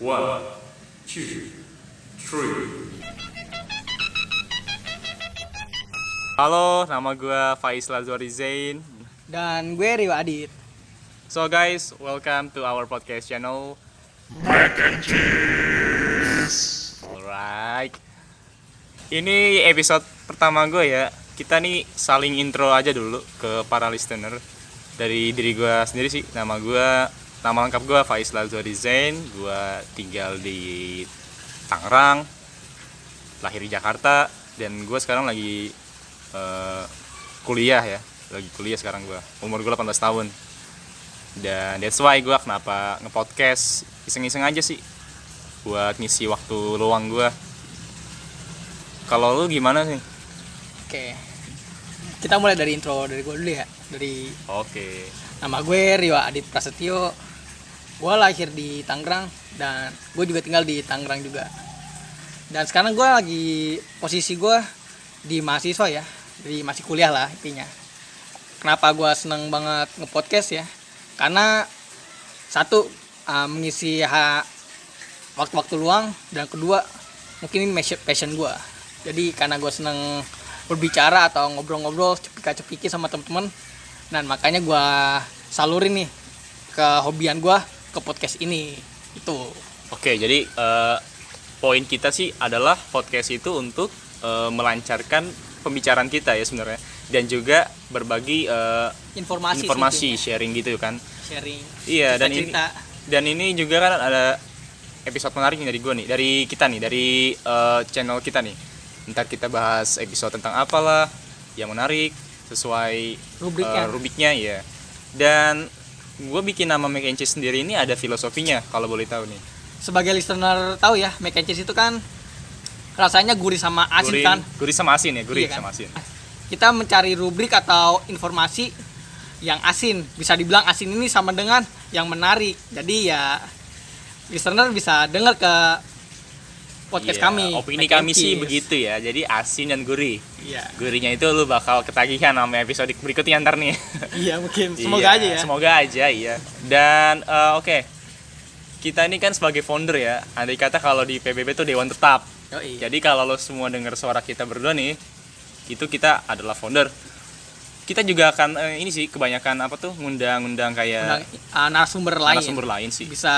One, two, three. Halo, nama gue Faiz Lazwari Zain. Dan gue Rio Adit. So guys, welcome to our podcast channel. Alright. Ini episode pertama gue ya. Kita nih saling intro aja dulu ke para listener. Dari diri gue sendiri sih. Nama gue, nama lengkap gue Faiz Lazwari Zain. Gue tinggal di Tangerang. Lahir di Jakarta. Dan gue sekarang lagi eh, kuliah ya. Lagi kuliah sekarang gue. Umur gue 18 tahun dan that's why gue kenapa ngepodcast iseng-iseng aja sih buat ngisi waktu luang gue kalau lu gimana sih Oke. Kita mulai dari intro dari gue dulu ya. Dari oke nama gue Rio Adit Prasetyo. Gue lahir di Tangerang dan gue juga tinggal di Tangerang juga. Dan sekarang gue lagi posisi gue di mahasiswa ya, di masih kuliah lah intinya. Kenapa gue seneng banget ngepodcast ya? Karena satu uh, mengisi waktu-waktu luang dan kedua mungkin ini passion gue. Jadi karena gue seneng berbicara atau ngobrol-ngobrol cepika-cepiki sama temen-temen dan makanya gue salurin nih ke hobian gue ke podcast ini itu oke jadi eh, poin kita sih adalah podcast itu untuk eh, melancarkan pembicaraan kita ya sebenarnya dan juga berbagi eh, informasi sih informasi intinya. sharing gitu kan sharing Iya dan ini cerita dan ini juga kan ada episode menarik nih dari gue nih dari kita nih dari eh, channel kita nih. Ntar kita bahas episode tentang apalah yang menarik sesuai Rubriknya. eh, rubiknya ya. Dan gue bikin nama Mac and Cheese sendiri ini ada filosofinya kalau boleh tahu nih. sebagai listener tahu ya mac and cheese itu kan rasanya gurih sama asin Gurih, kan gurih sama asin ya, gurih Iya kan? sama asin. kita mencari rubrik atau informasi yang asin bisa dibilang asin ini sama dengan yang menarik jadi ya listener bisa dengar ke podcast Iya, kami Opini Mac and kami sih begitu ya. Jadi asin dan gurih. iya Gurihnya itu lu bakal ketagihan sama episode berikutnya ntar nih. iya mungkin semoga Iya, aja ya Semoga aja iya. Dan eh, oke. Kita ini kan sebagai founder ya. Andai kata kalau di PBB tuh dewan tetap. Yoi. Jadi kalau lo semua dengar suara kita berdua nih, itu kita adalah founder. Kita juga akan eh, ini sih kebanyakan apa tuh ngundang-ngundang kayak Undang, uh, narasumber lain narasumber lain sih. bisa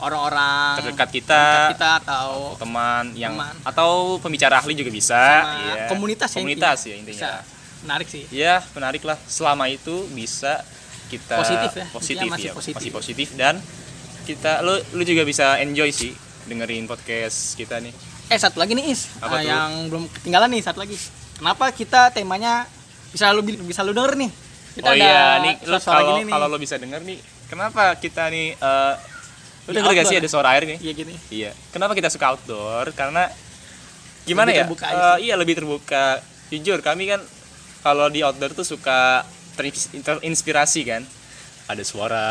orang-orang Terdekat kita, terdekat kita atau teman yang Teman. atau pembicara ahli juga bisa, iya. komunitas ya Komunitas intinya. ya intinya. Bisa. menarik sih Ya, menarik lah. Selama itu bisa kita Positif ya, positif masih ya, positif. masih positif dan kita lu lu juga bisa enjoy sih dengerin podcast kita nih. eh satu lagi nih is Apa tuh? yang belum ketinggalan nih satu lagi kenapa kita temanya bisa lu bi- bisa lu denger nih kita oh ada iya, nih lu kalau kalau lo bisa denger nih, kenapa kita nih eh lu Di denger gak sih ada suara air nih? iya gini Iya. Kenapa kita suka outdoor? Karena gimana Lebih ya? terbuka sih. iya lebih terbuka. Jujur kami kan kalau di outdoor tuh suka terins- terinspirasi kan. Ada suara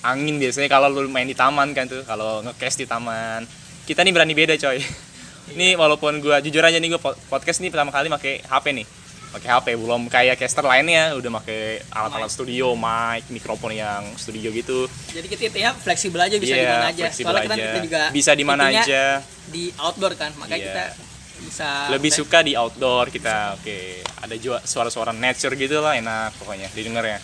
angin biasanya kalau lu main di taman kan tuh, kalau ngecast di taman. Kita nih berani beda coy. Ini walaupun gua jujur aja nih gua po- podcast nih pertama kali pakai HP nih. Pakai HP belum kayak caster lainnya udah pakai alat-alat studio, mic, mikrofon yang studio gitu. jadi kita ya fleksibel aja bisa di Iya, mana aja soalnya aja. kita juga bisa di mana aja. di outdoor kan makanya Iya. kita bisa lebih suka di outdoor kita oke ada juga suara-suara nature gitu lah enak pokoknya didengar ya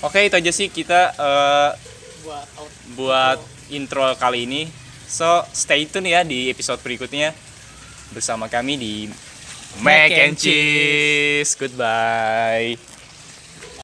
oke itu aja sih kita eh, buat out buat intro kali ini so stay tune ya di episode berikutnya bersama kami di Mac and Cheese. Goodbye